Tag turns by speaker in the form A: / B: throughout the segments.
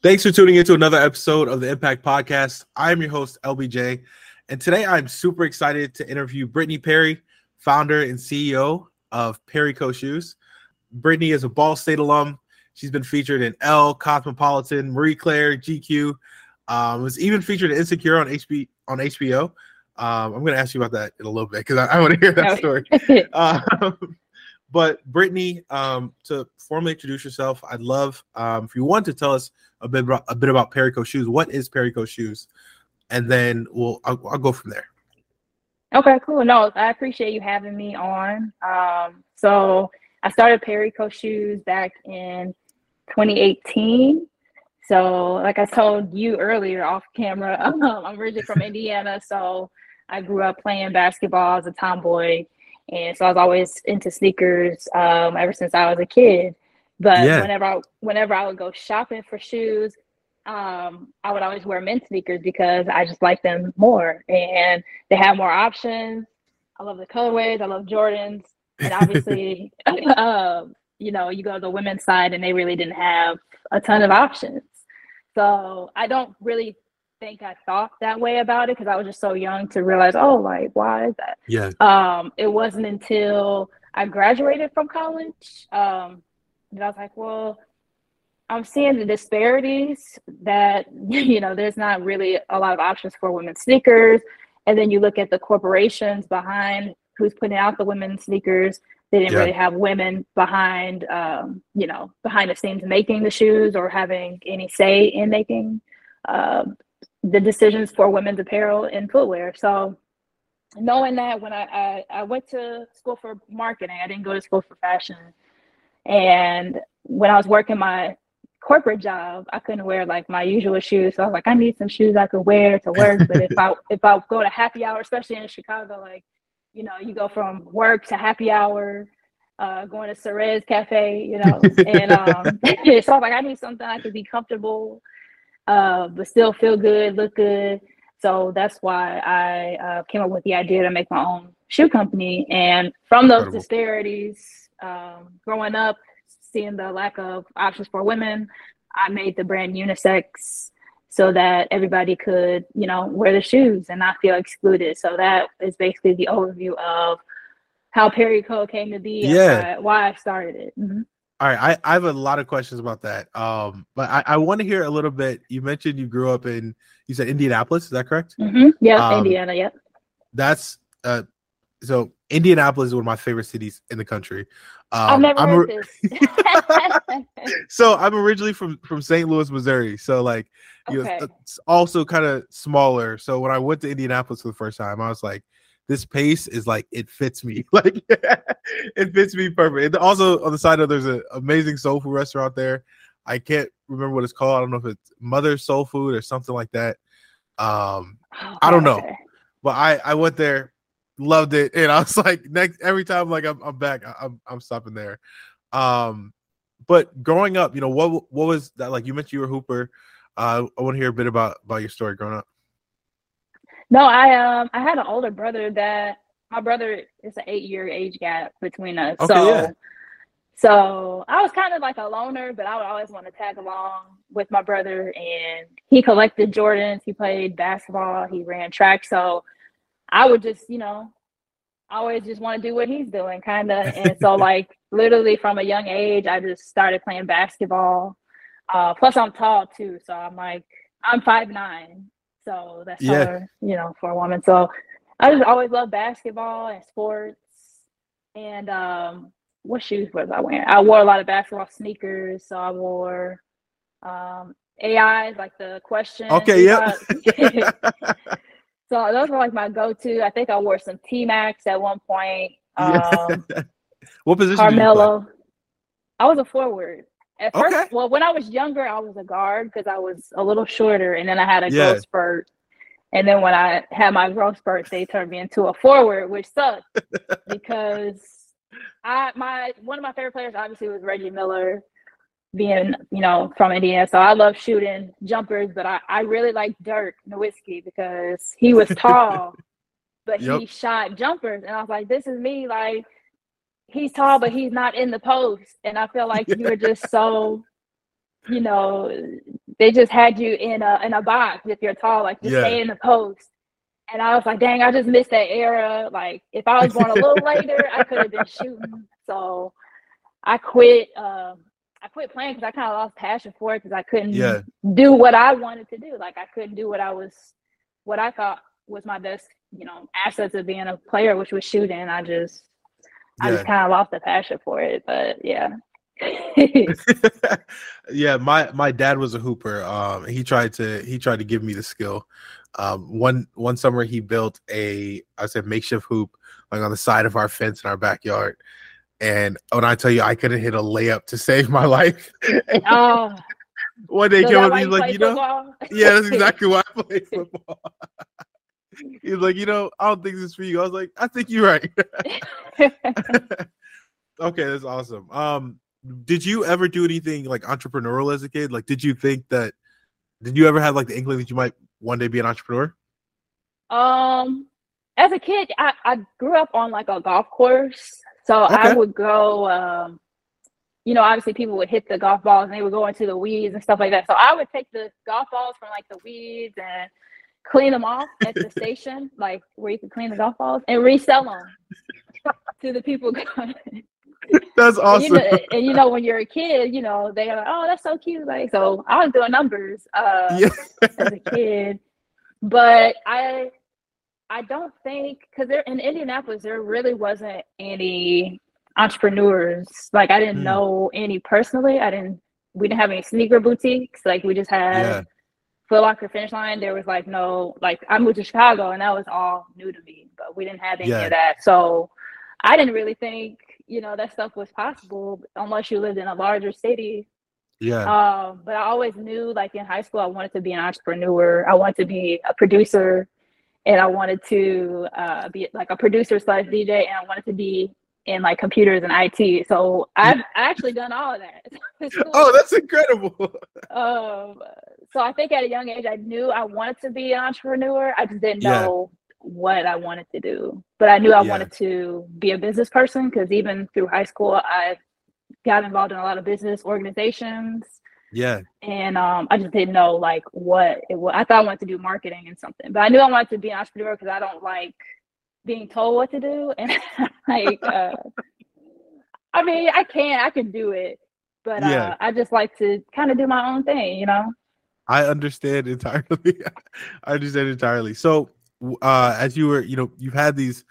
A: Thanks for tuning into another episode of the MPAKT Podcast. I am your host, LBJ, and today I'm super excited to interview Brittney Perry, founder and CEO of Perry Co Shoes. Brittney is a Ball State alum. She's been featured in Elle, Cosmopolitan, Marie Claire, GQ. Um, was even featured in Insecure on HB on HBO. Um, I'm going to ask you about that in a little bit because I, I want to hear that story. um, but Brittney, um, to formally introduce yourself, I'd love um, if you want to tell us a bit about, a bit about Perry Co Shoes. What is Perry Co Shoes? And then we'll I'll, I'll, go from there.
B: Okay, cool. No, I appreciate you having me on. Um, so I started Perry Co Shoes back in 2018. So, like I told you earlier off camera, I'm originally from Indiana, so I grew up playing basketball as a tomboy, and so I was always into sneakers um, ever since I was a kid. But yeah. whenever I, whenever I would go shopping for shoes, um, I would always wear men's sneakers because I just like them more, and they have more options. I love the colorways. I love Jordans, and obviously, um, you know, you go to the women's side, and they really didn't have a ton of options. So I don't really think I thought that way about it because I was just so young to realize, oh, like why is that?
A: Yeah.
B: Um, it wasn't until I graduated from college um, that I was like, well, I'm seeing the disparities that you know there's not really a lot of options for women's sneakers, and then you look at the corporations behind who's putting out the women's sneakers. They didn't yeah. really have women behind, um, you know, behind the scenes making the shoes or having any say in making uh, the decisions for women's apparel and footwear. So knowing that when I, I, I went to school for marketing, I didn't go to school for fashion. And when I was working my corporate job, I couldn't wear like my usual shoes. So I was like, I need some shoes I could wear to work. But if I if I go to happy hour, especially in Chicago, like, you know, you go from work to happy hour, uh, going to Cerez Cafe, you know, and um, so I was like, I need something I could be comfortable uh, but still feel good, look good. So that's why I uh, came up with the idea to make my own shoe company. And from those Incredible. disparities, um, growing up, seeing the lack of options for women, I made the brand unisex so that everybody could, you know, wear the shoes and not feel excluded. So that is basically the overview of how Perry Co came to be.
A: Yeah.
B: Why, why I started it. Mm-hmm.
A: All right, I, I have a lot of questions about that. Um, but I, I want to hear a little bit. You mentioned you grew up in, you said Indianapolis, is that correct?
B: Mm-hmm. Yeah, um, Indiana. Yep.
A: That's uh, so Indianapolis is one of my favorite cities in the country.
B: Um, I've never I'm heard
A: this. so I'm originally from from St. Louis, Missouri. So like, you okay. know, it's also kind of smaller. So when I went to Indianapolis for the first time, I was like, this pace is like it fits me. Like it fits me perfect. And also on the side of there's an amazing soul food restaurant there. I can't remember what it's called. I don't know if it's mother soul food or something like that. Um oh, i don't know. but i i went there loved it and i was like next every time like i'm, I'm back I'm, I'm stopping there. Um but growing up you know what what was that like you mentioned you were hooper. Uh, i want to hear a bit about about your story growing up
B: no, I um I had an older brother that my brother is an eight year age gap between us. Okay, so yeah. so I was kind of like a loner, but I would always want to tag along with my brother and he collected Jordans, he played basketball, he ran track. So I would just, you know, always just want to do what he's doing, kind of. And so, like, literally from a young age, I just started playing basketball. Uh, plus, I'm tall too, so I'm like, I'm five nine, so that's yeah. you know, for a woman. So I just always loved basketball and sports. And um, what shoes was I wearing? I wore a lot of basketball sneakers. So I wore um, AIs, like the question.
A: Okay, yeah.
B: so those were like my go-to. I think I wore some T-Macs at one point. Um,
A: what position?
B: Carmelo. I was a forward. At first, well, when I was younger, I was a guard because I was a little shorter, and then I had a yeah. growth spurt. And then when I had my growth spurt, they turned me into a forward, which sucked because I my one of my favorite players obviously was Reggie Miller, being you know from Indiana. So I love shooting jumpers, but I I really like Dirk Nowitzki because he was tall, but yep. he shot jumpers, and I was like, this is me, like he's tall, but he's not in the post. And I feel like you were just so, you know, they just had you in a in a box if you're tall, like just yeah. stay in the post. And I was like, dang, I just missed that era. Like if I was born a little later, I could have been shooting. So I quit. Um, I quit playing because I kind of lost passion for it because I couldn't yeah. do what I wanted to do. Like I couldn't do what I was, what I thought was my best, you know, assets of being a player, which was shooting. I just, yeah. I just kind of lost the passion for it. But yeah.
A: yeah, my my dad was a hooper. Um, he tried to he tried to give me the skill. Um, one one summer he built a I said makeshift hoop like on the side of our fence in our backyard. And when I tell you I couldn't hit a layup to save my life. oh. One day so came up he's like, you know, yeah, that's exactly why I play football. he's like, you know, I don't think this is for you. I was like, I think you're right. okay, that's awesome. Um, did you ever do anything like entrepreneurial as a kid? Like, did you think that? Did you ever have like the inkling that you might one day be an entrepreneur?
B: Um, as a kid, I, I grew up on like a golf course. So okay. I would go, um, you know, obviously people would hit the golf balls and they would go into the weeds and stuff like that. So I would take the golf balls from like the weeds and clean them off at the station, like where you can clean the golf balls and resell them to the people.
A: that's awesome.
B: And you, know, and you, know, when you're a kid, you know, they're like, oh, that's so cute. Like, so I was doing numbers uh, yeah. as a kid. But I I don't think because there in Indianapolis there really wasn't any entrepreneurs. Like I didn't mm. know any personally. I didn't. We didn't have any sneaker boutiques. Like we just had yeah. Foot Locker Finish Line. There was like no like I moved to Chicago and that was all new to me. But we didn't have any yeah. of that. So I didn't really think you know that stuff was possible unless you lived in a larger city.
A: Yeah.
B: Um, but I always knew like in high school I wanted to be an entrepreneur. I wanted to be a producer and I wanted to uh, be like a producer slash DJ, and I wanted to be in like computers and IT. So I've actually done all of that.
A: oh, that's incredible.
B: um, so I think at a young age, I knew I wanted to be an entrepreneur. I just didn't yeah. know what I wanted to do, but I knew I yeah. wanted to be a business person because even through high school, I got involved in a lot of business organizations.
A: Yeah.
B: And um, I just didn't know like what it was. I thought I wanted to do marketing and something, but I knew I wanted to be an entrepreneur because I don't like being told what to do. And like, uh, I mean, I can, I can do it, but yeah. uh, I just like to kind of do my own thing, you know?
A: I understand entirely. I understand entirely. So, uh, as you were, you know, you've had these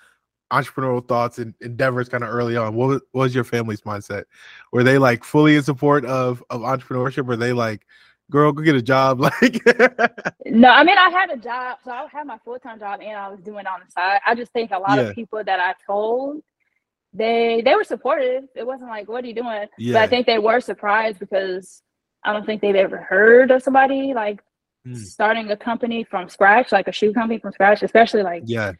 A: entrepreneurial thoughts and endeavors kind of early on what was, what was, your family's mindset were they like fully in support of of entrepreneurship were they like girl go get a job like
B: no i mean i had a job so i had my full-time job and i was doing it on the side i just think a lot yeah. of people that i told they they were supportive it wasn't like what are you doing yeah. but i think they were surprised because i don't think they've ever heard of somebody like mm. starting a company from scratch like a shoe company from scratch especially like
A: yeah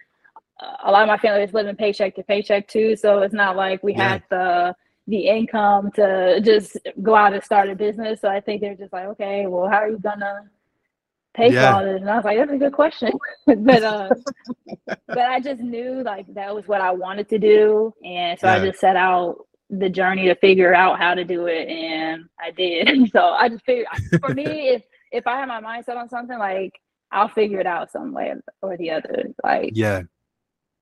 B: a lot of my family is living paycheck to paycheck too, so it's not like we yeah. had the the income to just go out and start a business. So I think they're just like, okay, well, how are you gonna pay yeah. for all this? And I was like, that's a good question, but uh, but I just knew like that was what I wanted to do, and so yeah. I just set out the journey to figure out how to do it, and I did. so I just figured for me, if if I have my mindset on something, like I'll figure it out some way or the other. Like
A: yeah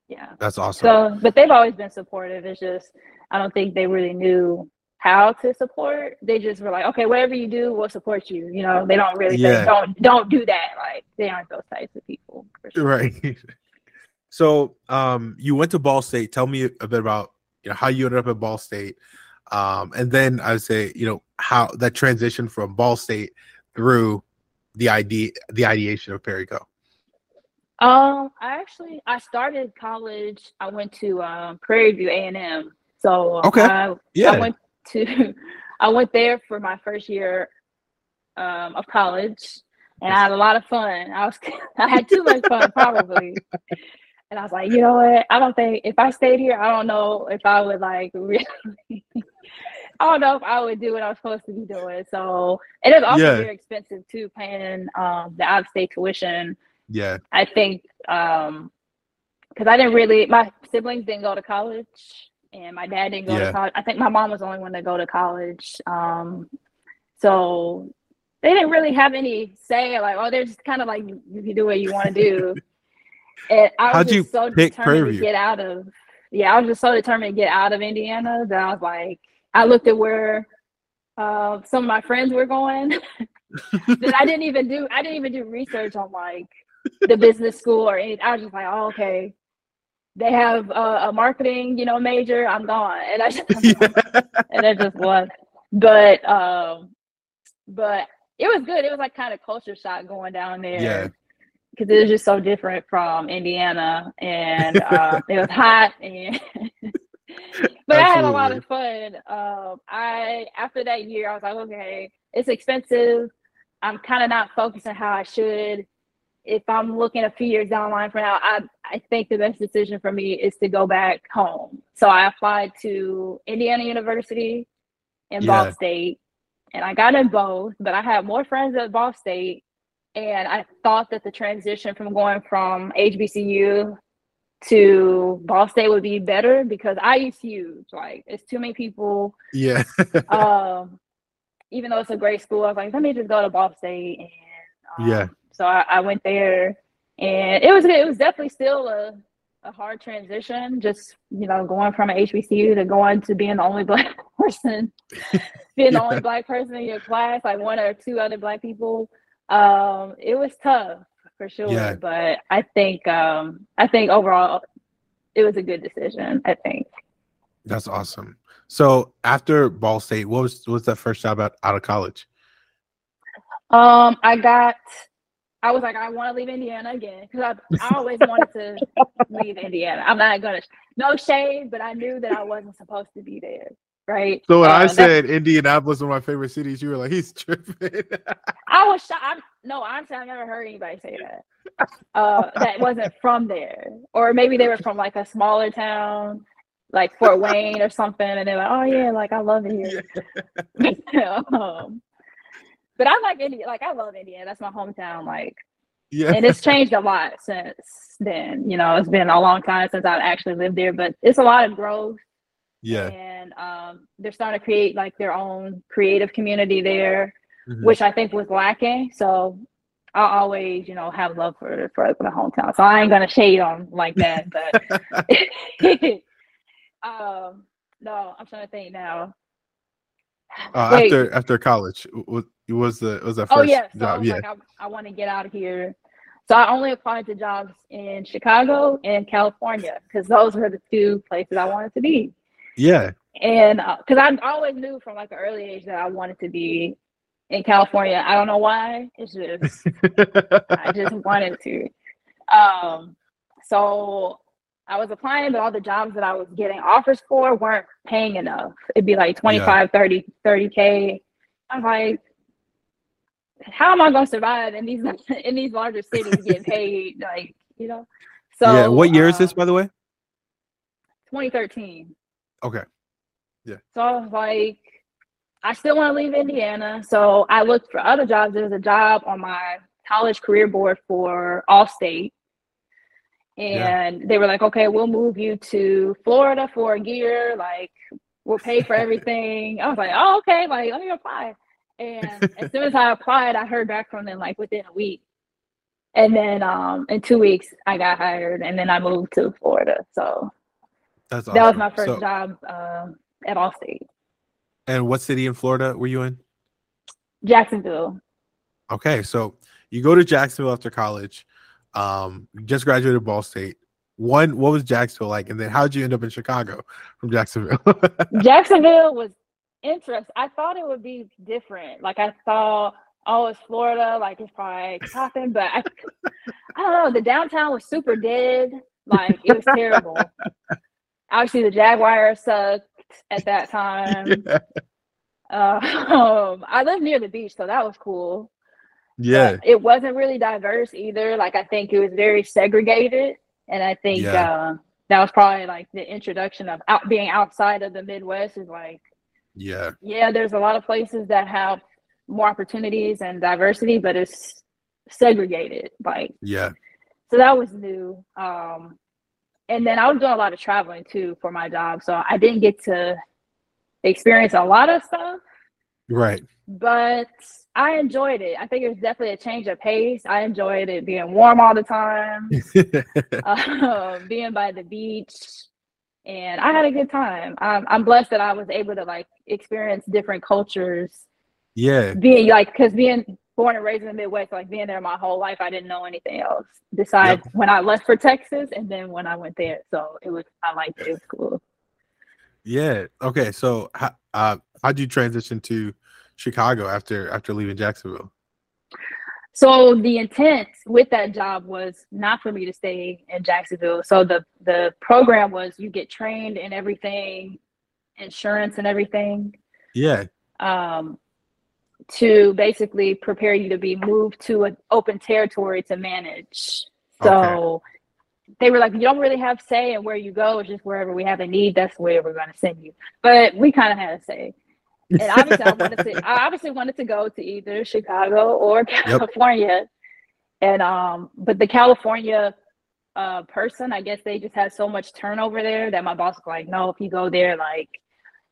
B: yeah
A: that's awesome
B: so but they've always been supportive it's just i don't think they really knew how to support they just were like okay whatever you do we'll support you you know they don't really yeah. say don't don't do that like they aren't those types of people
A: sure. right so um you went to ball state tell me a bit about you know how you ended up at ball state um and then i would say you know how that transition from ball state through the idea the ideation of perry co
B: um, I actually I started college. I went to um, Prairie View A and M. So
A: okay, I, yeah,
B: I went to I went there for my first year um, of college, and I had a lot of fun. I was I had too much fun probably, and I was like, you know what? I don't think if I stayed here, I don't know if I would like really. I don't know if I would do what I was supposed to be doing. So it is also yeah. very expensive too, paying um, the out of state tuition
A: yeah.
B: I think um because I didn't really my siblings didn't go to college and my dad didn't go yeah. to college. I think my mom was the only one to go to college. Um so they didn't really have any say. Like, oh, they're just kind of like you can do what you want to do. and I was How'd just so determined to get out of. Yeah, I was just so determined to get out of Indiana that I was like, I looked at where uh, some of my friends were going. that I didn't even do. I didn't even do research on like the business school or anything. I was just like, oh, okay. They have a, a marketing, you know, major. I'm gone, and I just yeah. and it just was. But um, but it was good. It was like kind of culture shock going down there. Yeah. Because it was just so different from Indiana, and uh, it was hot, and but Absolutely. I had a lot of fun. Um, I after that year, I was like, okay, it's expensive. I'm kind of not focusing how I should if I'm looking a few years down the line from now, I, I think the best decision for me is to go back home. So I applied to Indiana University and yeah. Ball State, and I got in both, but I had more friends at Ball State. And I thought that the transition from going from HBCU to Ball State would be better because I IU's huge. Like it's too many people.
A: Yeah.
B: um, even though it's a great school, I was like, let me just go to Ball State and um,
A: yeah
B: so I, I went there, and it was it was definitely still a a hard transition. Just you know, going from an HBCU to going to being the only black person, being yeah. the only black person in your class, like one or two other black people. Um, it was tough for sure, yeah. but I think um, I think overall it was a good decision. I think.
A: That's awesome. So after Ball State, what was what was that first job out, out of college?
B: Um, I got I was like, I want to leave Indiana again because I, I always wanted to leave Indiana. I'm not gonna no shade, but I knew that I wasn't supposed to be there. Right.
A: So when uh, I said Indianapolis one of my favorite cities, you were like, he's tripping.
B: I was shocked. I'm, no, honestly, I've never heard anybody say that. Uh, that wasn't from there, or maybe they were from like a smaller town, like Fort Wayne or something, and they're like, oh yeah, like I love it here. Yeah. um, but I like India. Like I love India. That's my hometown. Like, yeah. And it's changed a lot since then. You know, it's been a long time since I've actually lived there, but it's a lot of growth.
A: Yeah.
B: And um, they're starting to create like their own creative community there, mm-hmm. which I think was lacking. So I always, you know, have love for for the hometown. So I ain't gonna shade on like that, but um, no, I'm trying to think now.
A: Uh, after after college, was, was the was that oh, first oh, yeah. So job?
B: yeah, like, I, I want to get out of here. So I only applied to jobs in Chicago and California because those were the two places I wanted to be.
A: Yeah.
B: And because uh, I always knew from like an early age that I wanted to be in California. I don't know why. It's just I just wanted to. Um. So I was applying, but all the jobs that I was getting offers for weren't paying enough. It'd be like 25, yeah. 30, 30K. I'm like, how am I going to survive in these in these larger cities getting paid like you know? So
A: yeah, what year is this by the way?
B: 2013.
A: Okay. Yeah.
B: So I was like, I still want to leave Indiana, so I looked for other jobs. There's a job on my college career board for Allstate and yeah. they were like, okay, we'll move you to Florida for a year. Like, we'll pay for everything. I was like, oh, okay, like, let me apply. And as soon as I applied, I heard back from them like within a week. And then um, in two weeks, I got hired, and then I moved to Florida. So
A: That's awesome.
B: that was my first so, job uh, at Allstate.
A: And what city in Florida were you in?
B: Jacksonville.
A: Okay, so you go to Jacksonville after college. Um, just graduated Ball State. One, what was Jacksonville like? And then how did you end up in Chicago from Jacksonville?
B: Jacksonville was interesting. I thought it would be different. Like I thought, oh, it's Florida, like it's probably popping, but I, I don't know. The downtown was super dead. Like it was terrible. Obviously, the Jaguars sucked at that time. Yeah. Uh, um, I lived near the beach, so that was cool.
A: Yeah. But
B: it wasn't really diverse either. Like I think it was very segregated. And I think yeah. uh, that was probably like the introduction of out being outside of the Midwest is like
A: Yeah.
B: Yeah, there's a lot of places that have more opportunities and diversity, but it's segregated. Like
A: yeah.
B: So that was new. Um and then I was doing a lot of traveling too for my job. So I didn't get to experience a lot of stuff
A: Right.
B: But I enjoyed it. I think it was definitely a change of pace. I enjoyed it being warm all the time, uh, being by the beach, and I had a good time. I'm, I'm blessed that I was able to like experience different cultures.
A: Yeah.
B: Being like, because being born and raised in the Midwest, like being there my whole life, I didn't know anything else besides yep. when I left for Texas and then when I went there. So it was, I liked it. It was cool.
A: Yeah. Okay. So, uh, how'd you transition to Chicago after after leaving Jacksonville?
B: So the intent with that job was not for me to stay in Jacksonville. So the the program was you get trained in everything, insurance and everything.
A: Yeah.
B: Um, to basically prepare you to be moved to an open territory to manage. So okay. they were like, you don't really have say in where you go. It's just wherever we have a need, that's where we're going to send you. But we kind of had a say. And obviously, I wanted to. I obviously wanted to go to either Chicago or California, yep. and um, but the California uh person, I guess they just had so much turnover there that my boss was like, no, if you go there, like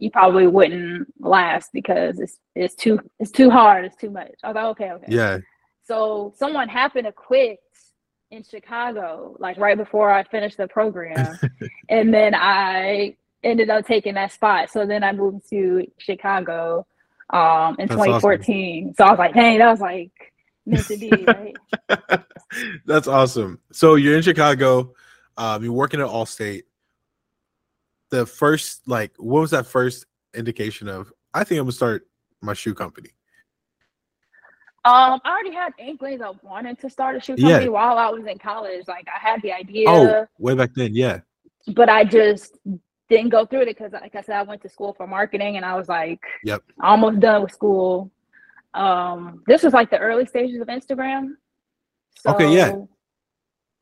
B: you probably wouldn't last because it's it's too it's too hard, it's too much. I was like, okay, okay.
A: Yeah.
B: So someone happened to quit in Chicago, like right before I finished the program. and then I ended up taking that spot. So then I moved to Chicago um in That's 2014. Awesome. So I was like, dang, that was like meant to be, right?
A: That's awesome. So you're in Chicago, um, you're working at Allstate the first like what was that first indication of I think I'm gonna start my shoe company?
B: Um, I already had inklings of wanting to start a shoe company yeah. while I was in college. Like I had the idea.
A: Oh, way back then, yeah.
B: But I just didn't go through it because, like I said, I went to school for marketing, and I was like,
A: "Yep,
B: almost done with school." Um, this was like the early stages of Instagram.
A: So, okay, yeah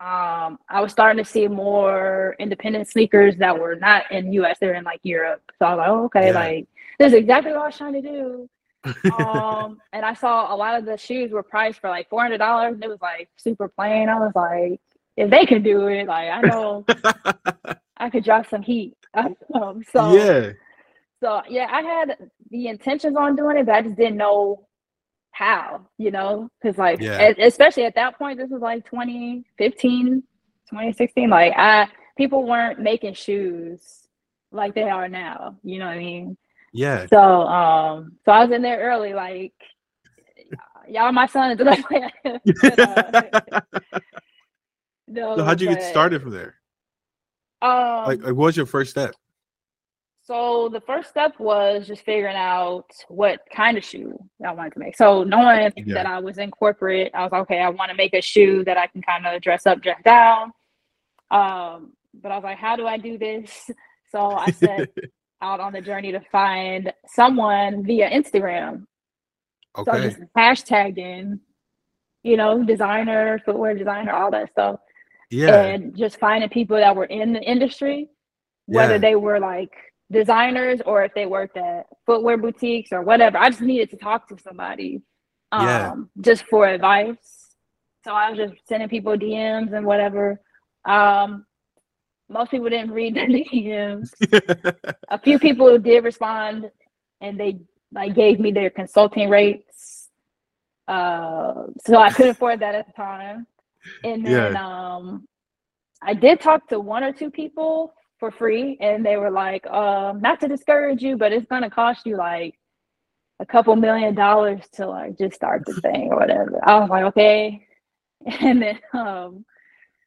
B: um, I was starting to see more independent sneakers that were not in US, they're in like Europe. So I was like, oh, okay, yeah. like this is exactly what I was trying to do. um, and I saw a lot of the shoes were priced for like four hundred dollars. and It was like super plain. I was like, if they can do it, like I know I could drop some heat. um, so
A: yeah,
B: so yeah, I had the intentions on doing it, but I just didn't know how, you know, because like, yeah. especially at that point, this was like 2015, 2016. Like, I people weren't making shoes like they are now. You know what I mean?
A: Yeah.
B: So, um, so I was in there early, like, y'all, my sons.
A: no, so how'd you but, get started from there?
B: Um,
A: like, like, what was your first step?
B: So the first step was just figuring out what kind of shoe I wanted to make. So knowing yeah. that I was in corporate, I was like, okay, I want to make a shoe that I can kind of dress up, dress down. Um, but I was like, how do I do this? So I set out on the journey to find someone via Instagram. Okay. So just hashtagging, you know, designer, footwear designer, all that stuff.
A: Yeah.
B: And just finding people that were in the industry, whether yeah. they were like designers or if they worked at footwear boutiques or whatever. I just needed to talk to somebody um, yeah. just for advice. So I was just sending people DMs and whatever. Um, most people didn't read the DMs. a few people did respond and they like gave me their consulting rates. Uh, so I couldn't afford that at the time. And then yeah. um, I did talk to one or two people for free and they were like um not to discourage you but it's going to cost you like a couple million dollars to like just start the thing or whatever. I was like okay. And then um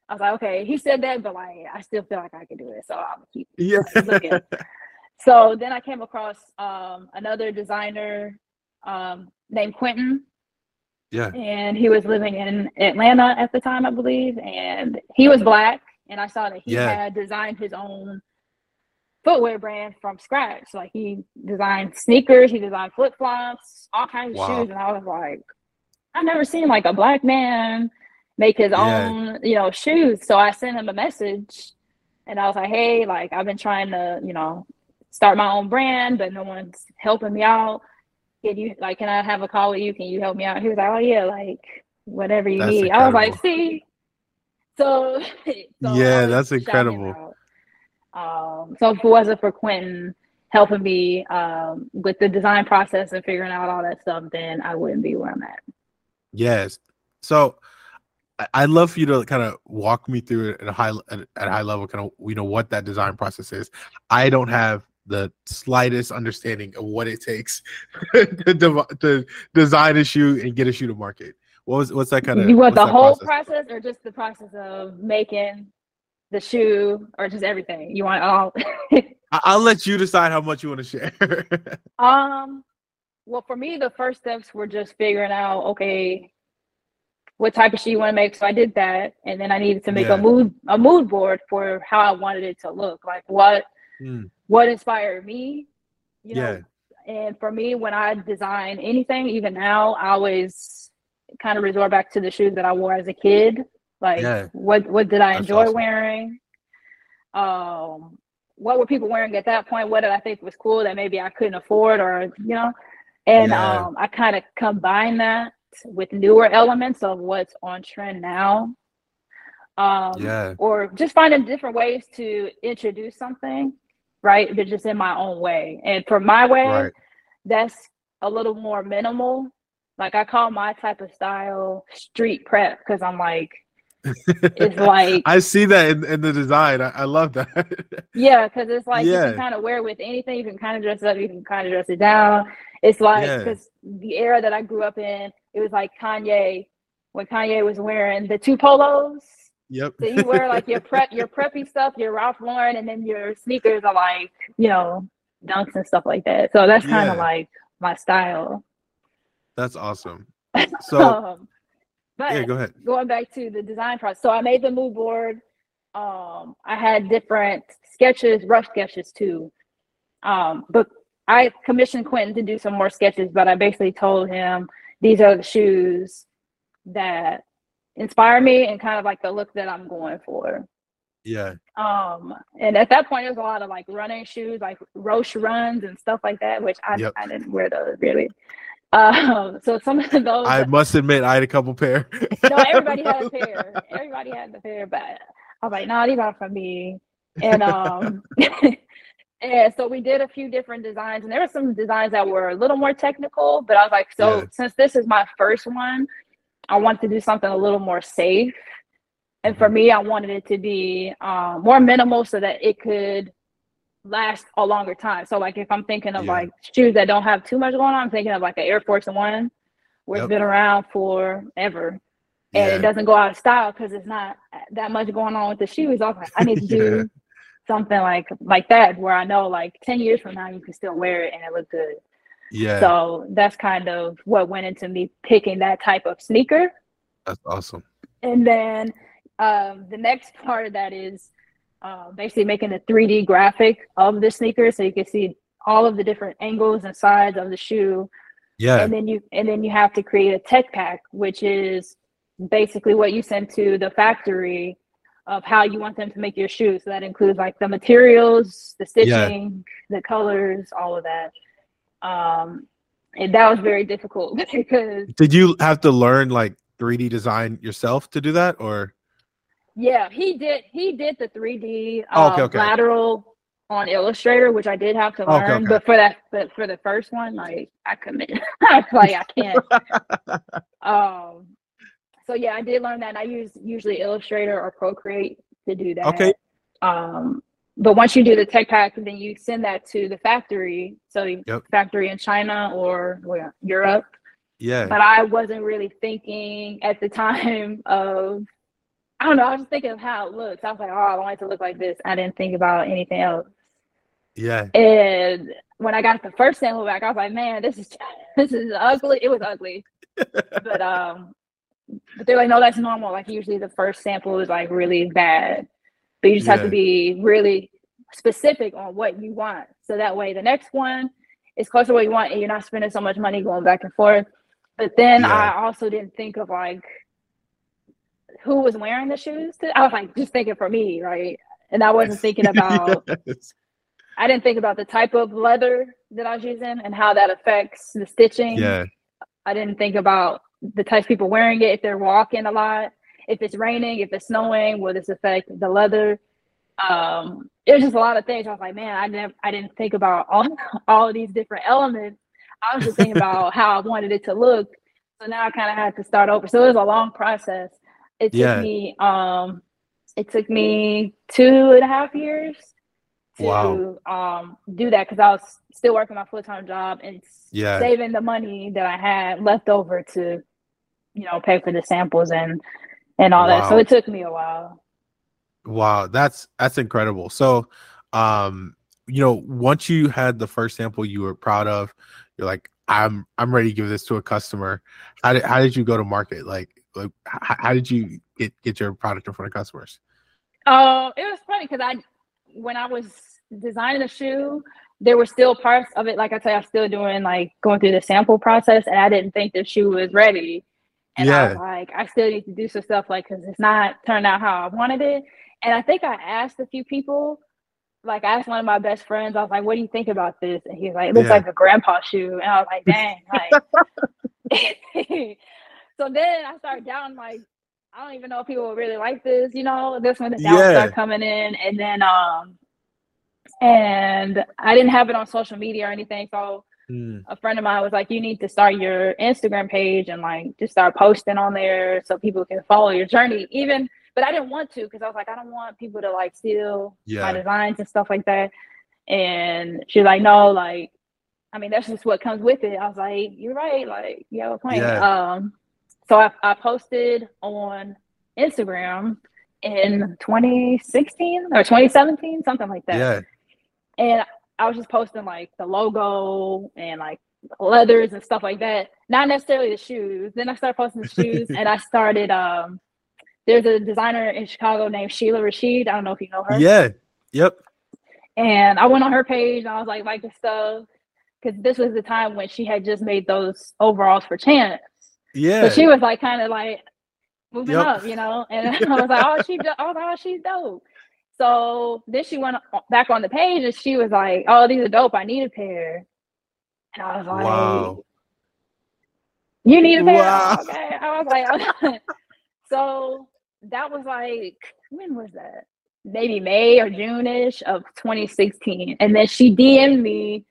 B: i was like okay he said that but like i still feel like i can do it so i'm gonna keep
A: yeah. Looking
B: so then i came across um another designer um named quentin.
A: Yeah.
B: And he was living in atlanta at the time i believe and he was black and I saw that he yeah. had designed his own footwear brand from scratch. Like he designed sneakers, he designed flip flops, all kinds wow. of shoes, and I was like, I've never seen like a black man make his yeah. own, you know, shoes. So I sent him a message, and I was like, Hey, like I've been trying to, you know, start my own brand, but no one's helping me out. Can you like, can I have a call with you? Can you help me out? He was like, Oh yeah, like whatever you That's need. Incredible. I was like, see, so,
A: so yeah, that's incredible.
B: Um, so if it wasn't for Quentin helping me um, with the design process and figuring out all that stuff, then I wouldn't be where I'm at.
A: Yes. So I'd love for you to kind of walk me through it at a high at a high level, kind of you know what that design process is. I don't have the slightest understanding of what it takes to, to design a shoe and get a shoe to market. What was what's that kind of?
B: You want the whole process? process, or just the process of making the shoe, or just everything? You want all?
A: I'll let you decide how much you want to share.
B: um, well, for me, the first steps were just figuring out, okay, what type of shoe you want to make. So I did that, and then I needed to make yeah. a mood a mood board for how I wanted it to look. Like what mm. what inspired me, you know. Yeah. And for me, when I design anything, even now, I always kind of resort back to the shoes that I wore as a kid. Like yeah. what what did I That's enjoy awesome. wearing? Um, what were people wearing at that point? What did I think was cool that maybe I couldn't afford, or you know? And yeah. um, I kind of combine that with newer elements of what's on trend now. Um, yeah. Or just finding different ways to introduce something, right? But just in my own way. And for my way, right. that's a little more minimal. Like I call my type of style street prep because I'm like, it's like
A: I see that in, in the design. I, I love that.
B: yeah, because it's like yeah. you can kind of wear with anything. You can kind of dress it up. You can kind of dress it down. It's like because yeah. the era that I grew up in, it was like Kanye when Kanye was wearing the two polos.
A: Yep.
B: so you wear like your prep, your preppy stuff, your Ralph Lauren, and then your sneakers are like you know dunks and stuff like that. So that's kind of yeah. like my style.
A: That's awesome. So, um,
B: but
A: yeah, go ahead.
B: Going back to the design process, so I made the mood board. Um, I had different sketches, rough sketches too. Um, but I commissioned Quentin to do some more sketches, but I basically told him these are the shoes that inspire me and kind of like the look that I'm going for.
A: Yeah.
B: Um, and at that point, there's a lot of like running shoes, like Roshe runs and stuff like that, which I, yep. I didn't wear those really. Um, so some of those.
A: I must admit, I had a couple pair.
B: no, everybody had a pair. Everybody had the pair, but I was like, no, nah, these are for me. And um, And so we did a few different designs, and there were some designs that were a little more technical. But I was like, so yeah. since this is my first one, I want to do something a little more safe. And for mm-hmm. me, I wanted it to be um, more minimal so that it could last a longer time. So, like, if I'm thinking of yeah. like shoes that don't have too much going on, I'm thinking of like an Air Force One, where it's been around forever. And yeah. it doesn't go out of style because it's not that much going on with the shoes. I was like, I need to do something like like that where I know like 10 years from now you can still wear it and it look good.
A: Yeah.
B: So that's kind of what went into me picking that type of sneaker.
A: That's awesome.
B: And then um, the next part of that is uh, basically making a 3D graphic of the sneaker so you can see all of the different angles and sides of the shoe.
A: Yeah.
B: And then you and then you have to create a tech pack, which is basically what you send to the factory of how you want them to make your shoes. So that includes like the materials, the stitching, yeah. the colors, all of that. Um, and that was very difficult because.
A: Did you have to learn like 3D design yourself to do that, or?
B: Yeah, he did. He did the 3D oh, okay, um, okay. lateral on Illustrator, which I did have to learn. Okay, but for that, but for the first one, like I was like, I can't. um, so yeah, I did learn that. I use usually Illustrator or Procreate to do that.
A: Okay.
B: Um, but once you do the tech pack, then you send that to the factory. So yep. factory in China or well, Europe.
A: Yeah.
B: But I wasn't really thinking at the time of I don't know, I was just thinking of how it looks. I was like, oh, I want it to look like this. I didn't think about anything else.
A: Yeah.
B: And when I got the first sample back, I was like, man, this is this is ugly. It was ugly. but um but they're like, no, that's normal. Like usually the first sample is like really bad, but you just yeah. have to be really specific on what you want. So that way the next one is closer to what you want and you're not spending so much money going back and forth. But then yeah. I also didn't think of like who was wearing the shoes. To, I was like just thinking for me, right? And I wasn't thinking about yes. I didn't think about the type of leather that I was using and how that affects the stitching.
A: Yeah.
B: I didn't think about the types of people wearing it, if they're walking a lot, if it's raining, if it's snowing, will this affect the leather? um, it was just a lot of things. I was like, man, I never, I didn't think about all all of these different elements. I was just thinking about how I wanted it to look. So now I kind of had to start over. So it was a long process. It took yeah. me, um, it took me two and a half years to wow. um, do that because I was still working my full time job and yeah. saving the money that I had left over to, you know, pay for the samples and and all wow. that. So it took me a while.
A: Wow, that's that's incredible. So, um, you know, once you had the first sample you were proud of, you're like, I'm I'm ready to give this to a customer. How did how did you go to market? Like, like how, how did you get get your product in front of customers?
B: Oh, uh, it was funny because I when I was designing the shoe, there were still parts of it. Like I said, I'm still doing like going through the sample process, and I didn't think the shoe was ready. And yeah. I was like, I still need to do some stuff, like because it's not turned out how I wanted it. And I think I asked a few people, like I asked one of my best friends, I was like, "What do you think about this?" And he's like, "It looks yeah. like a grandpa shoe," and I was like, "Dang!" Like, so then I started down like, I don't even know if people really like this. You know, this when the doubts yeah. start coming in, and then um, and I didn't have it on social media or anything, so. Mm. A friend of mine was like, "You need to start your Instagram page and like just start posting on there so people can follow your journey." Even but I didn't want to because I was like, I don't want people to like steal yeah. my designs and stuff like that. And she's like, no, like, I mean, that's just what comes with it. I was like, you're right. Like, you have a point. Yeah. Um, so I, I posted on Instagram in 2016 or 2017, something like that. Yeah. And I was just posting like the logo and like leathers and stuff like that. Not necessarily the shoes. Then I started posting the shoes and I started um there's a designer in Chicago named Sheila Rashid. I don't know if you know her.
A: Yeah. Yep.
B: And I went on her page and I was like, like the stuff, because this was the time when she had just made those overalls for Chance. Yeah. So she was like, kind of like moving yep. up, you know. And I was like, oh, she, I was like, oh, she's dope. So then she went back on the page and she was like, oh, these are dope. I need a pair. And I was like, wow. You need a pair? Wow. Oh, okay. I was like, so that was like when was that? Maybe May or June-ish of 2016. And then she DM'd me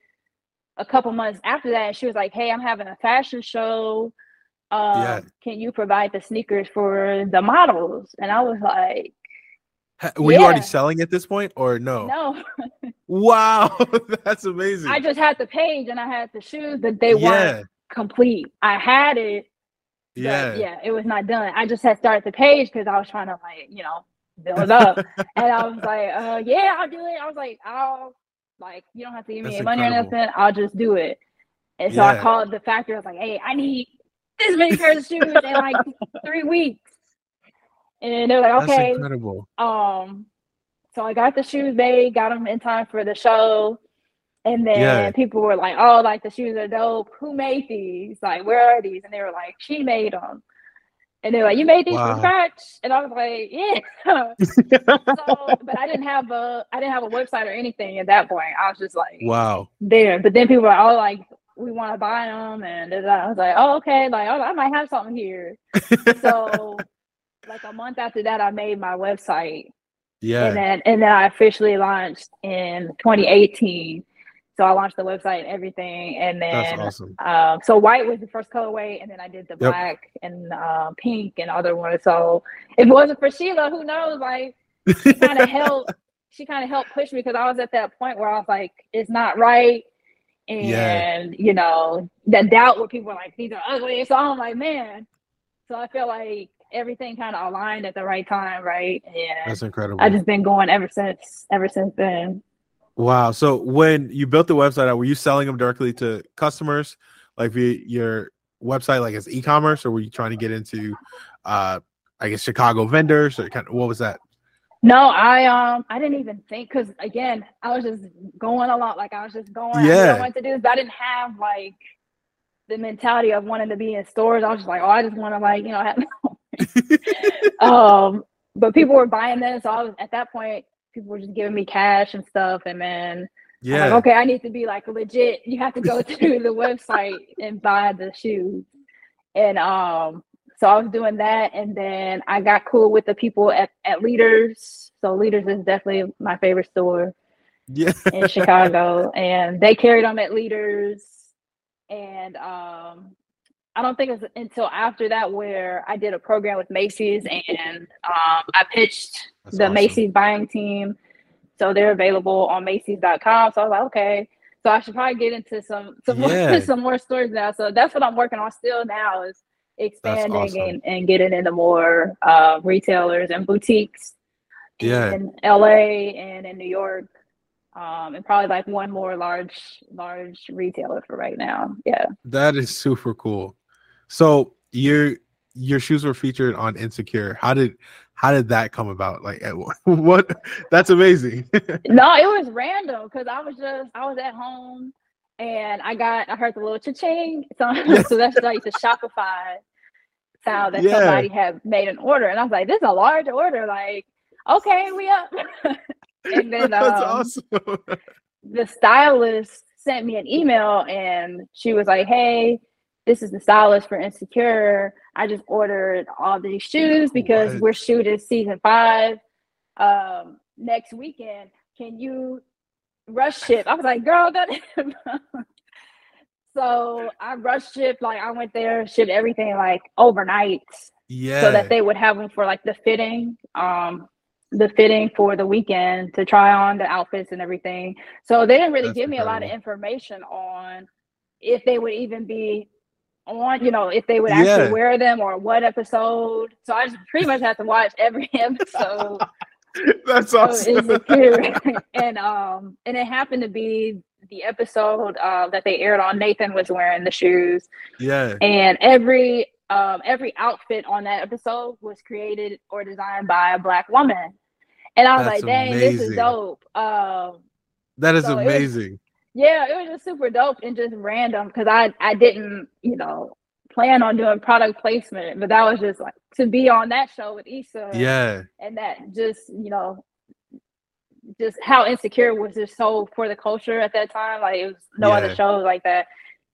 B: a couple months after that. she was like, Hey, I'm having a fashion show. Um, yeah. can you provide the sneakers for the models? And I was like,
A: were yeah. you already selling at this point or no?
B: No.
A: wow, that's amazing.
B: I just had the page and I had the shoes, but they yeah. weren't complete. I had it, yeah. yeah, it was not done. I just had started the page because I was trying to like, you know, build up. and I was like, uh, yeah, I'll do it. I was like, I'll like you don't have to give me That's any money incredible. or nothing. I'll just do it. And so yeah. I called the factory. I was like, hey, I need this many pairs of shoes in like three weeks. And they're like, okay. That's incredible. Um, so I got the shoes made, got them in time for the show. And then yeah. people were like, "Oh, like the shoes are dope. Who made these? Like, where are these?" And they were like, "She made them." And they're like, "You made these wow. from scratch?" And I was like, "Yeah." so, but I didn't have a, I didn't have a website or anything at that point. I was just like,
A: "Wow."
B: There, but then people were all like, "We want to buy them," and I was like, "Oh, okay." Like, oh, I might have something here. so, like a month after that, I made my website. Yeah. And then, and then I officially launched in 2018 so I launched the website and everything, and then awesome. um, so white was the first colorway, and then I did the yep. black and uh, pink and other ones. So if it wasn't for Sheila, who knows? Like she kind of helped. She kind of helped push me because I was at that point where I was like, it's not right, and yeah. you know that doubt where people were like, these are ugly. So I'm like, man. So I feel like everything kind of aligned at the right time, right?
A: Yeah, that's incredible.
B: I just been going ever since. Ever since then.
A: Wow. So when you built the website were you selling them directly to customers, like via your website, like as e-commerce, or were you trying to get into, uh, I guess Chicago vendors, or kind of what was that?
B: No, I um I didn't even think because again I was just going a lot, like I was just going. Yeah. I what to do, but I didn't have like the mentality of wanting to be in stores. I was just like, oh, I just want to like you know have. um, but people were buying this, so I was at that point people were just giving me cash and stuff. And then yeah, like, okay, I need to be like legit. You have to go to the website and buy the shoes. And um, so I was doing that, and then I got cool with the people at, at Leaders. So Leaders is definitely my favorite store.
A: Yeah.
B: in Chicago, and they carried them at Leaders, and um, I don't think it was until after that where I did a program with Macy's, and um, I pitched That's the awesome. Macy's buying team. So they're available on Macy's.com. So I was like, okay. So I should probably get into some some yeah. more some more stores now. So that's what I'm working on still now is expanding awesome. and, and getting into more uh, retailers and boutiques
A: yeah.
B: in LA and in New York. Um, and probably like one more large large retailer for right now. Yeah.
A: That is super cool. So your your shoes were featured on Insecure. How did how did that come about? Like what? That's amazing.
B: no, it was random because I was just I was at home and I got I heard the little cha-ching. So, so that's like the Shopify sound that yeah. somebody had made an order, and I was like, "This is a large order." Like, okay, we up. and then that's um, awesome. the stylist sent me an email, and she was like, "Hey." This is the stylist for Insecure. I just ordered all these shoes because what? we're shooting season five um, next weekend. Can you rush ship. I was like, girl, that. so I rush ship. Like I went there, shipped everything like overnight.
A: Yeah.
B: So that they would have them for like the fitting, um, the fitting for the weekend to try on the outfits and everything. So they didn't really That's give me a lot of information on if they would even be on, you know, if they would actually yeah. wear them or what episode. So I just pretty much had to watch every episode
A: That's awesome.
B: and um, and it happened to be the episode uh, that they aired on. Nathan was wearing the shoes.
A: Yeah.
B: And every um, every outfit on that episode was created or designed by a black woman. And I was That's like, dang, amazing. this is dope. Um,
A: that is so amazing.
B: It was, yeah, it was just super dope and just random because I I didn't you know plan on doing product placement, but that was just like to be on that show with Issa.
A: Yeah.
B: And that just, you know, just how insecure was just so for the culture at that time. Like it was no yeah. other shows like that.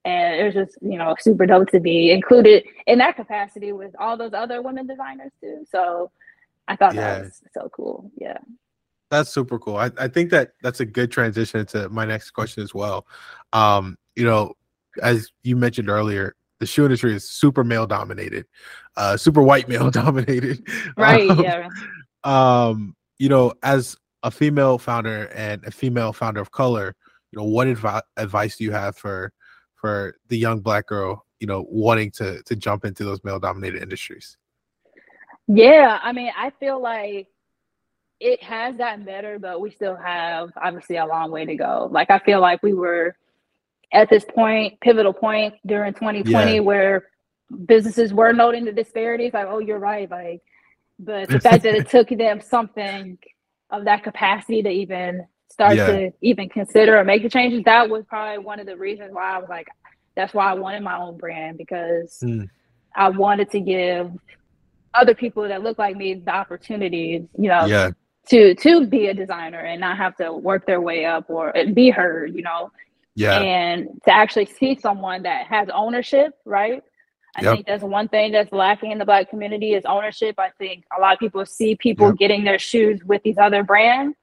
B: And it was just, you know, super dope to be included in that capacity with all those other women designers too. So I thought yeah. that was so cool. Yeah.
A: That's super cool. I, I think that that's a good transition to my next question as well. Um, you know, as you mentioned earlier, the shoe industry is super male dominated, uh, super white male dominated.
B: Right. Um, yeah.
A: Um, you know, as a female founder and a female founder of color, you know, what advi- advice do you have for for the young black girl, you know, wanting to to jump into those male dominated industries?
B: Yeah, I mean, I feel like it has gotten better, but we still have obviously a long way to go. Like I feel like we were at this point, pivotal point during 2020 yeah. where businesses were noting the disparities, like, oh, you're right. Like, but the fact that it took them something of that capacity to even start yeah. to even consider or make the changes, that was probably one of the reasons why I was like, that's why I wanted my own brand because mm. I wanted to give other people that look like me the opportunities, you know,
A: yeah.
B: to to be a designer and not have to work their way up or be heard, you know.
A: Yeah.
B: And to actually see someone that has ownership, right? I yep. think that's one thing that's lacking in the black community is ownership. I think a lot of people see people yep. getting their shoes with these other brands.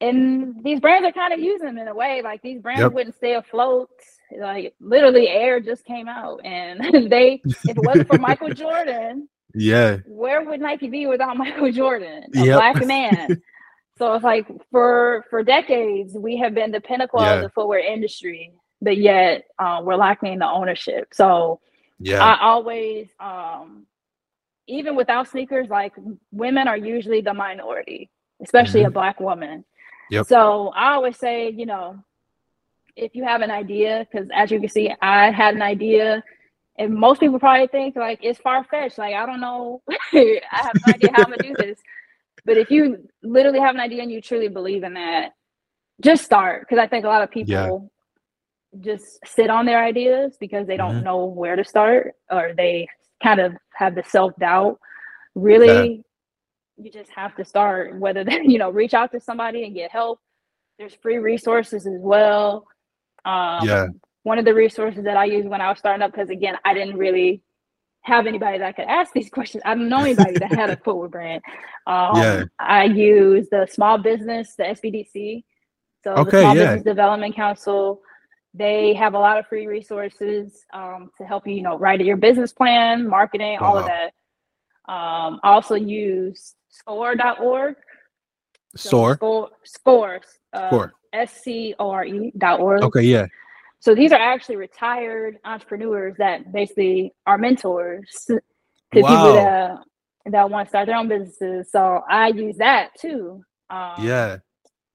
B: And these brands are kind of using them in a way. Like these brands yep. wouldn't stay afloat. Like literally Air just came out and they if it wasn't for Michael Jordan,
A: yeah.
B: Where would Nike be without Michael Jordan? A black man. So it's like for for decades we have been the pinnacle yeah. of the footwear industry, but yet uh, we're lacking the ownership. So
A: yeah,
B: I always um, even without sneakers, like women are usually the minority, especially mm-hmm. a black woman.
A: Yep.
B: So I always say, you know, if you have an idea, because as you can see, I had an idea, and most people probably think like it's far fetched. Like I don't know, I have no idea how I'm gonna do this. But if you literally have an idea and you truly believe in that, just start. Because I think a lot of people yeah. just sit on their ideas because they don't mm-hmm. know where to start or they kind of have the self doubt. Really, yeah. you just have to start. Whether they, you know, reach out to somebody and get help. There's free resources as well. Um,
A: yeah.
B: One of the resources that I used when I was starting up, because again, I didn't really have anybody that could ask these questions. I don't know anybody that had a footwear brand. Um, yeah. I use the small business, the SBDC. So okay, the Small yeah. Business Development Council. They have a lot of free resources um, to help you, you know, write your business plan, marketing, all of that. Um, I also use score.org.
A: So
B: score. Score. Uh, score. S C O R E dot org.
A: Okay, yeah.
B: So these are actually retired entrepreneurs that basically are mentors to wow. people that that want to start their own businesses. So I use that too.
A: Um, yeah.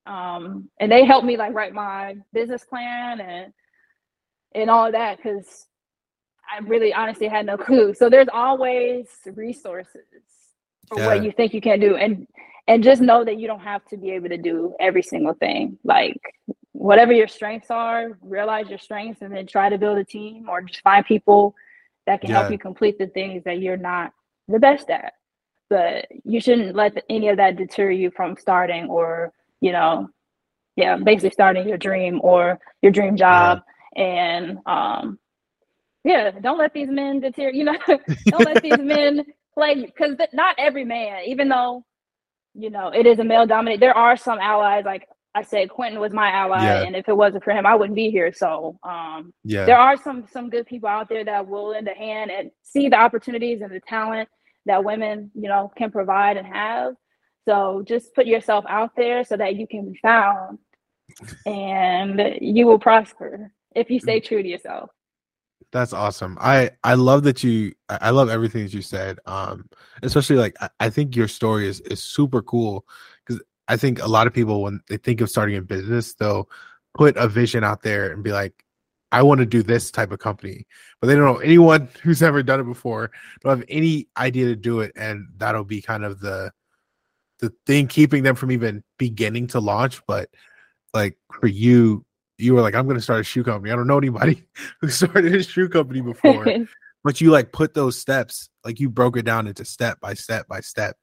B: Um, and they help me like write my business plan and and all that because I really honestly had no clue. So there's always resources for yeah. what you think you can do, and and just know that you don't have to be able to do every single thing. Like whatever your strengths are, realize your strengths and then try to build a team or just find people that can yeah. help you complete the things that you're not the best at. But you shouldn't let any of that deter you from starting or, you know, yeah, basically starting your dream or your dream job. Yeah. And um yeah, don't let these men deter, you know, don't let these men play because not every man, even though you know it is a male dominated, there are some allies like I said Quentin was my ally, yeah. and if it wasn't for him, I wouldn't be here. So, um, yeah, there are some some good people out there that will lend a hand and see the opportunities and the talent that women, you know, can provide and have. So, just put yourself out there so that you can be found, and you will prosper if you stay true to yourself.
A: That's awesome. I I love that you. I love everything that you said. Um, especially like I, I think your story is is super cool I think a lot of people when they think of starting a business, they'll put a vision out there and be like, I want to do this type of company, but they don't know anyone who's ever done it before. Don't have any idea to do it, and that'll be kind of the the thing keeping them from even beginning to launch. But like for you, you were like, I'm going to start a shoe company. I don't know anybody who started a shoe company before, but you like put those steps, like you broke it down into step by step by step,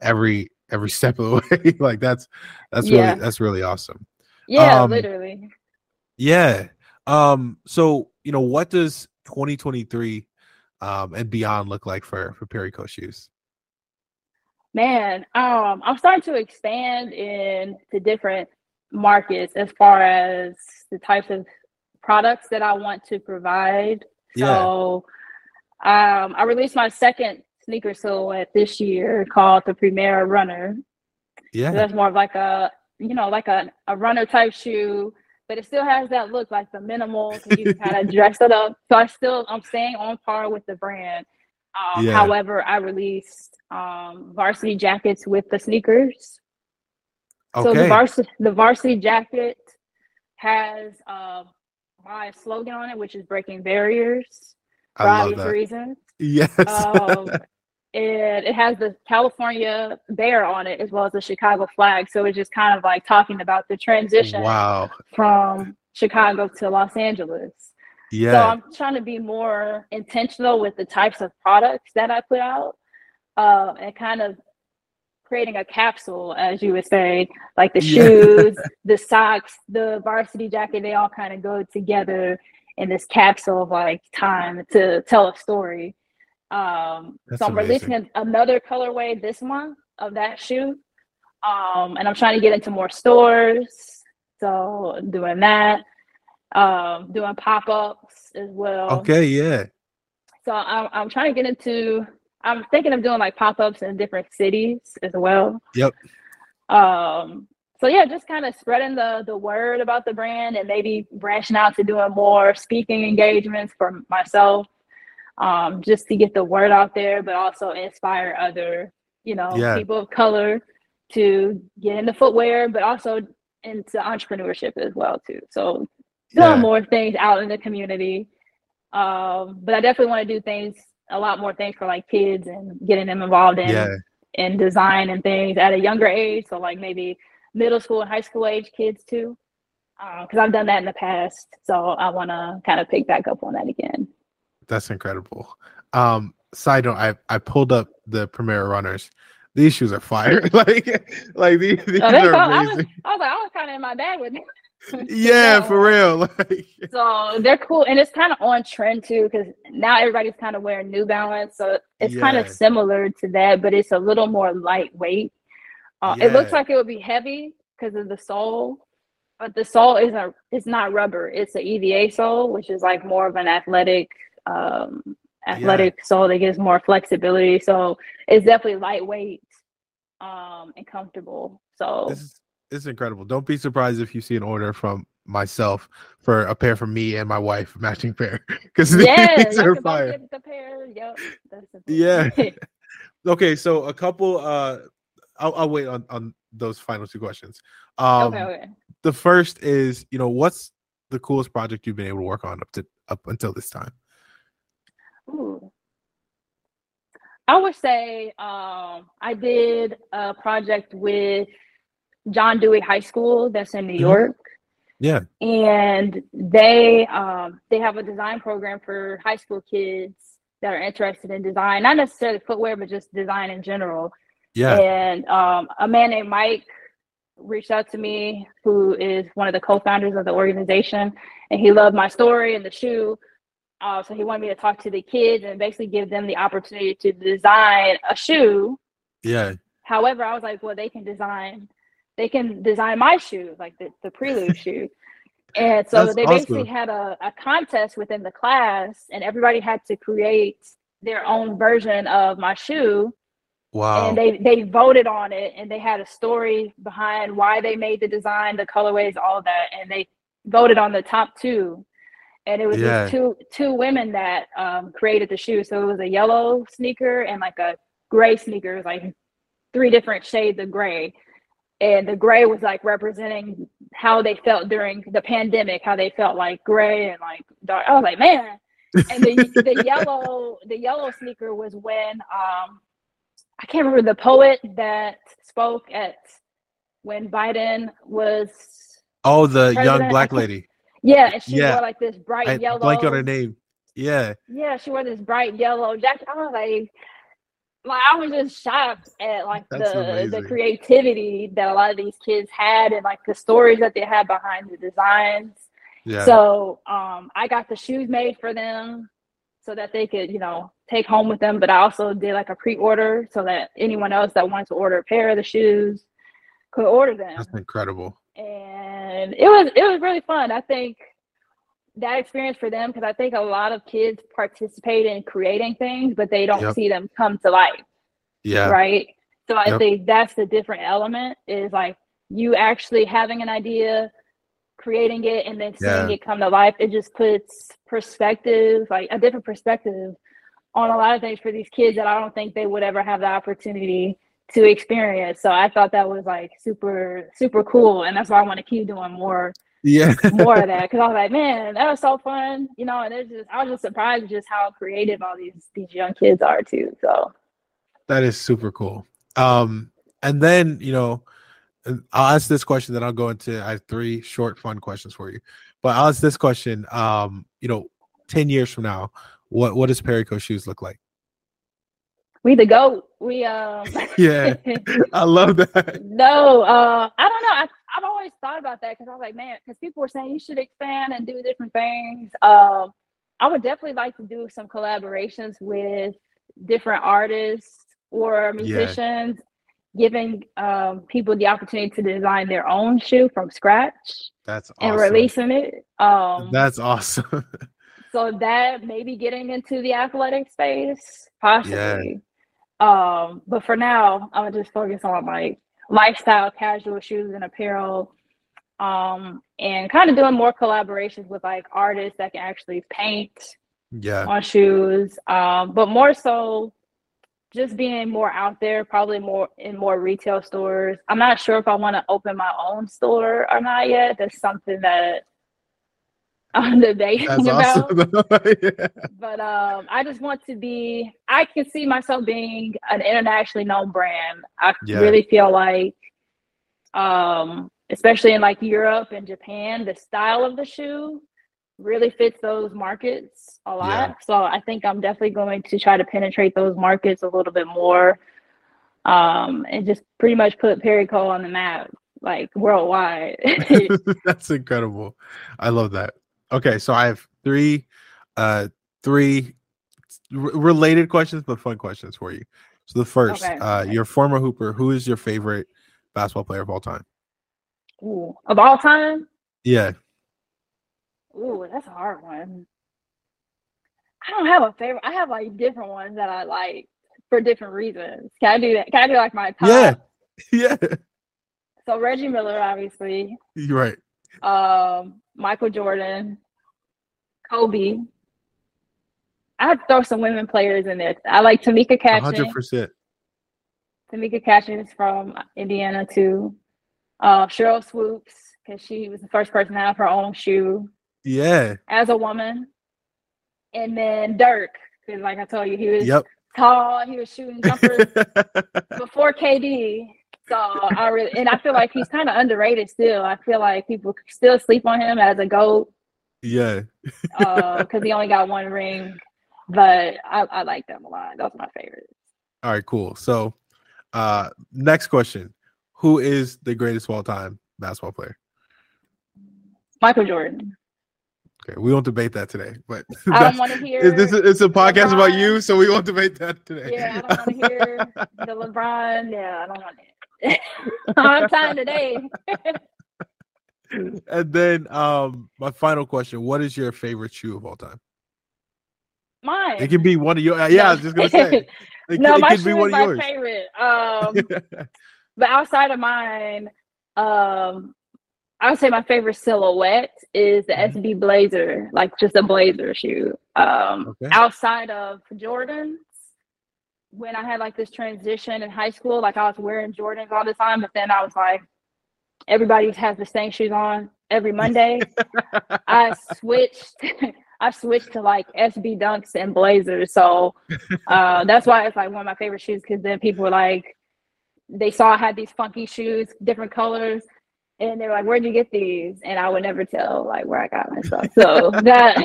A: every every step of the way. like that's that's yeah. really that's really awesome.
B: Yeah, um, literally.
A: Yeah. Um, so you know, what does 2023 um and beyond look like for for Perry Co shoes?
B: Man, um, I'm starting to expand into different markets as far as the types of products that I want to provide. Yeah. So um, I released my second sneaker silhouette this year called the Primera Runner. Yeah. So that's more of like a, you know, like a, a runner type shoe, but it still has that look like the minimal. You kind of dress it up. So I still, I'm staying on par with the brand. Um, yeah. However, I released um, varsity jackets with the sneakers. Okay. So the varsity, the varsity jacket has uh, my slogan on it, which is breaking barriers for obvious reasons.
A: Yes. um,
B: and it has the California bear on it as well as the Chicago flag. So it's just kind of like talking about the transition
A: wow.
B: from Chicago to Los Angeles.
A: Yeah.
B: So I'm trying to be more intentional with the types of products that I put out uh, and kind of creating a capsule, as you would say, like the shoes, yeah. the socks, the varsity jacket, they all kind of go together in this capsule of like time to tell a story. Um, so I'm amazing. releasing another colorway this month of that shoe. Um, and I'm trying to get into more stores. So doing that, um, doing pop-ups as well.
A: Okay, yeah.
B: So I'm I'm trying to get into I'm thinking of doing like pop-ups in different cities as well.
A: Yep.
B: Um so yeah, just kind of spreading the the word about the brand and maybe branching out to doing more speaking engagements for myself um, just to get the word out there, but also inspire other, you know, yeah. people of color to get into footwear, but also into entrepreneurship as well too. So doing yeah. more things out in the community. Um, but I definitely want to do things, a lot more things for like kids and getting them involved in yeah. in design and things at a younger age. So like maybe middle school and high school age kids too. Because uh, I've done that in the past, so I want to kind of pick back up on that again.
A: That's incredible. Um, side note, I I pulled up the Primera runners. These shoes are fire. like like these, these oh, are amazing. I
B: was, I was like, I was kind of in my bag with them.
A: yeah, for real. Like,
B: so they're cool, and it's kind of on trend too, because now everybody's kind of wearing New Balance, so it's yeah. kind of similar to that, but it's a little more lightweight. Uh, yeah. It looks like it would be heavy because of the sole, but the sole isn't. It's not rubber. It's an EVA sole, which is like more of an athletic, um, athletic yeah. sole that gives more flexibility. So it's definitely lightweight, um, and comfortable. So
A: this it's incredible. Don't be surprised if you see an order from myself for a pair from me and my wife, matching pair. Because
B: yeah, these are fire. The pair. Yep,
A: yeah. okay, so a couple. Uh, I'll, I'll wait on on those final two questions. Um, okay, okay. The first is, you know, what's the coolest project you've been able to work on up to up until this time?
B: Ooh. I would say um, I did a project with John Dewey High School that's in New mm-hmm. York.
A: Yeah.
B: And they um, they have a design program for high school kids that are interested in design, not necessarily footwear, but just design in general.
A: Yeah.
B: And um, a man named Mike reached out to me, who is one of the co-founders of the organization, and he loved my story and the shoe. Uh, so he wanted me to talk to the kids and basically give them the opportunity to design a shoe.
A: Yeah.
B: However, I was like, well, they can design they can design my shoe, like the, the prelude shoe. And so That's they awesome. basically had a, a contest within the class, and everybody had to create their own version of my shoe.
A: Wow.
B: And they, they voted on it, and they had a story behind why they made the design, the colorways, all that. And they voted on the top two. And it was yeah. two two women that um, created the shoe. So it was a yellow sneaker and like a gray sneaker, like three different shades of gray and the gray was like representing how they felt during the pandemic, how they felt like gray and like dark. I was like, man. And the the yellow the yellow sneaker was when um I can't remember the poet that spoke at when Biden was
A: Oh, the president. young black lady.
B: Yeah, and she yeah. wore like this bright
A: I
B: yellow.
A: Blank on her name. Yeah.
B: Yeah, she wore this bright yellow jacket. I was like, like I was just shocked at like That's the amazing. the creativity that a lot of these kids had and like the stories that they had behind the designs. Yeah. So um I got the shoes made for them so that they could, you know, take home with them. But I also did like a pre-order so that anyone else that wanted to order a pair of the shoes could order them.
A: That's incredible.
B: And it was it was really fun. I think that experience for them because I think a lot of kids participate in creating things, but they don't yep. see them come to life.
A: Yeah.
B: Right. So I yep. think that's the different element is like you actually having an idea, creating it, and then seeing yeah. it come to life. It just puts perspective, like a different perspective on a lot of things for these kids that I don't think they would ever have the opportunity to experience. So I thought that was like super, super cool. And that's why I want to keep doing more
A: yeah
B: more of that because I was like, man, that was so fun, you know. And it's just I was just surprised just how creative all these these young kids are too. So
A: that is super cool. Um, and then you know, I'll ask this question, then I'll go into I have three short fun questions for you. But I'll ask this question. Um, you know, ten years from now, what what does Perry Co shoes look like?
B: We the goat. We um.
A: yeah, I love that.
B: No, uh, I don't know. I I've always thought about that because I was like, man, because people were saying you should expand and do different things. Um, I would definitely like to do some collaborations with different artists or musicians, yeah. giving um, people the opportunity to design their own shoe from scratch.
A: That's awesome.
B: and releasing it. Um,
A: That's awesome.
B: so that maybe getting into the athletic space, possibly. Yeah. Um, but for now, I'm gonna just focus on like lifestyle casual shoes and apparel um and kind of doing more collaborations with like artists that can actually paint
A: yeah.
B: on shoes um but more so just being more out there probably more in more retail stores. I'm not sure if i want to open my own store or not yet. That's something that I'm debating That's about. Awesome. yeah. But um, I just want to be. I can see myself being an internationally known brand. I yeah. really feel like, um, especially in like Europe and Japan, the style of the shoe really fits those markets a lot. Yeah. So I think I'm definitely going to try to penetrate those markets a little bit more, um, and just pretty much put Perry Co on the map like worldwide.
A: That's incredible. I love that. Okay, so I have three, uh, three r- related questions, but fun questions for you. So the first, okay, uh, your former hooper, who is your favorite basketball player of all time?
B: Ooh, of all time?
A: Yeah.
B: Ooh, that's a hard one. I don't have a favorite. I have like different ones that I like for different reasons. Can I do that? Can I do like my top?
A: Yeah. Yeah.
B: So Reggie Miller, obviously.
A: You're right.
B: Um, Michael Jordan, Kobe. I have to throw some women players in there. I like Tamika Catchings.
A: Hundred percent.
B: Tamika Catchings from Indiana too. Uh, Sheryl Swoopes because she was the first person to have her own shoe.
A: Yeah.
B: As a woman, and then Dirk because, like I told you, he was yep. tall. He was shooting jumpers before KD. So I really, and I feel like he's kind of underrated still. I feel like people still sleep on him as a goat.
A: Yeah.
B: uh, because he only got one ring, but I, I like them a lot. Those are my favorites.
A: All right, cool. So, uh, next question: Who is the greatest of all time basketball player?
B: Michael Jordan.
A: Okay, we won't debate that today, but
B: I don't want to hear.
A: This is, it's a podcast LeBron. about you, so we won't debate that today.
B: Yeah, I don't want to hear the LeBron. Yeah, I don't want it. I'm time today.
A: and then, um, my final question: What is your favorite shoe of all time?
B: Mine.
A: It can be one of your. Yeah, I was just gonna say.
B: It, no, it my shoe is my yours. favorite. Um, but outside of mine, um, I would say my favorite silhouette is the mm-hmm. SB Blazer, like just a blazer shoe. Um, okay. Outside of Jordans, when I had like this transition in high school, like I was wearing Jordans all the time, but then I was like, everybody has the same shoes on every Monday. I switched. I switched to like SB Dunks and Blazers, so uh, that's why it's like one of my favorite shoes. Because then people were like, they saw I had these funky shoes, different colors and they're like, "Where'd you get these?" And I would never tell like where I got my stuff. So that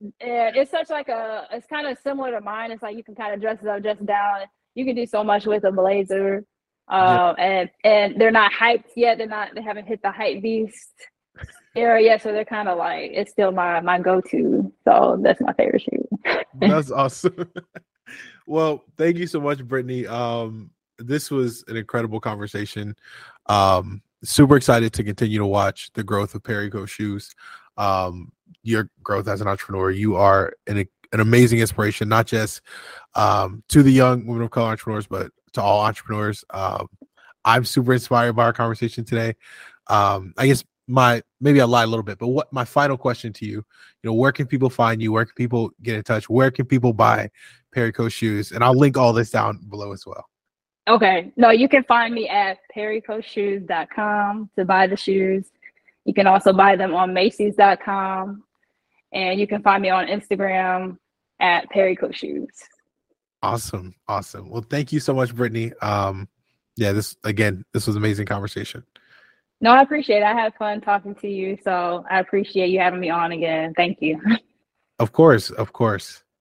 B: and it's such like a it's kind of similar to mine. It's like you can kind of dress it up, dress it down. You can do so much with a blazer, um, yeah. and and they're not hyped yet. They're not. They haven't hit the hype beast era yet, so they're kind of like it's still my my go to. So that's my favorite shoe.
A: that's awesome. well, thank you so much, Brittney. Um, this was an incredible conversation. Um, super excited to continue to watch the growth of Perry Co Shoes. Um, your growth as an entrepreneur. You are an, an amazing inspiration, not just um, to the young women of color entrepreneurs, but to all entrepreneurs. Um, I'm super inspired by our conversation today. Um, I guess my maybe I lied a little bit, but what my final question to you, you know, where can people find you? Where can people get in touch? Where can people buy Perry Co shoes? And I'll link all this down below as well.
B: Okay. No, you can find me at perrycoshoes.com to buy the shoes. You can also buy them on Macy's.com. And you can find me on Instagram at Perry Co Shoes.
A: Awesome. Awesome. Well, thank you so much, Brittney. Um, yeah, this again, this was amazing conversation.
B: No, I appreciate it. I had fun talking to you. So I appreciate you having me on again. Thank you.
A: Of course. Of course.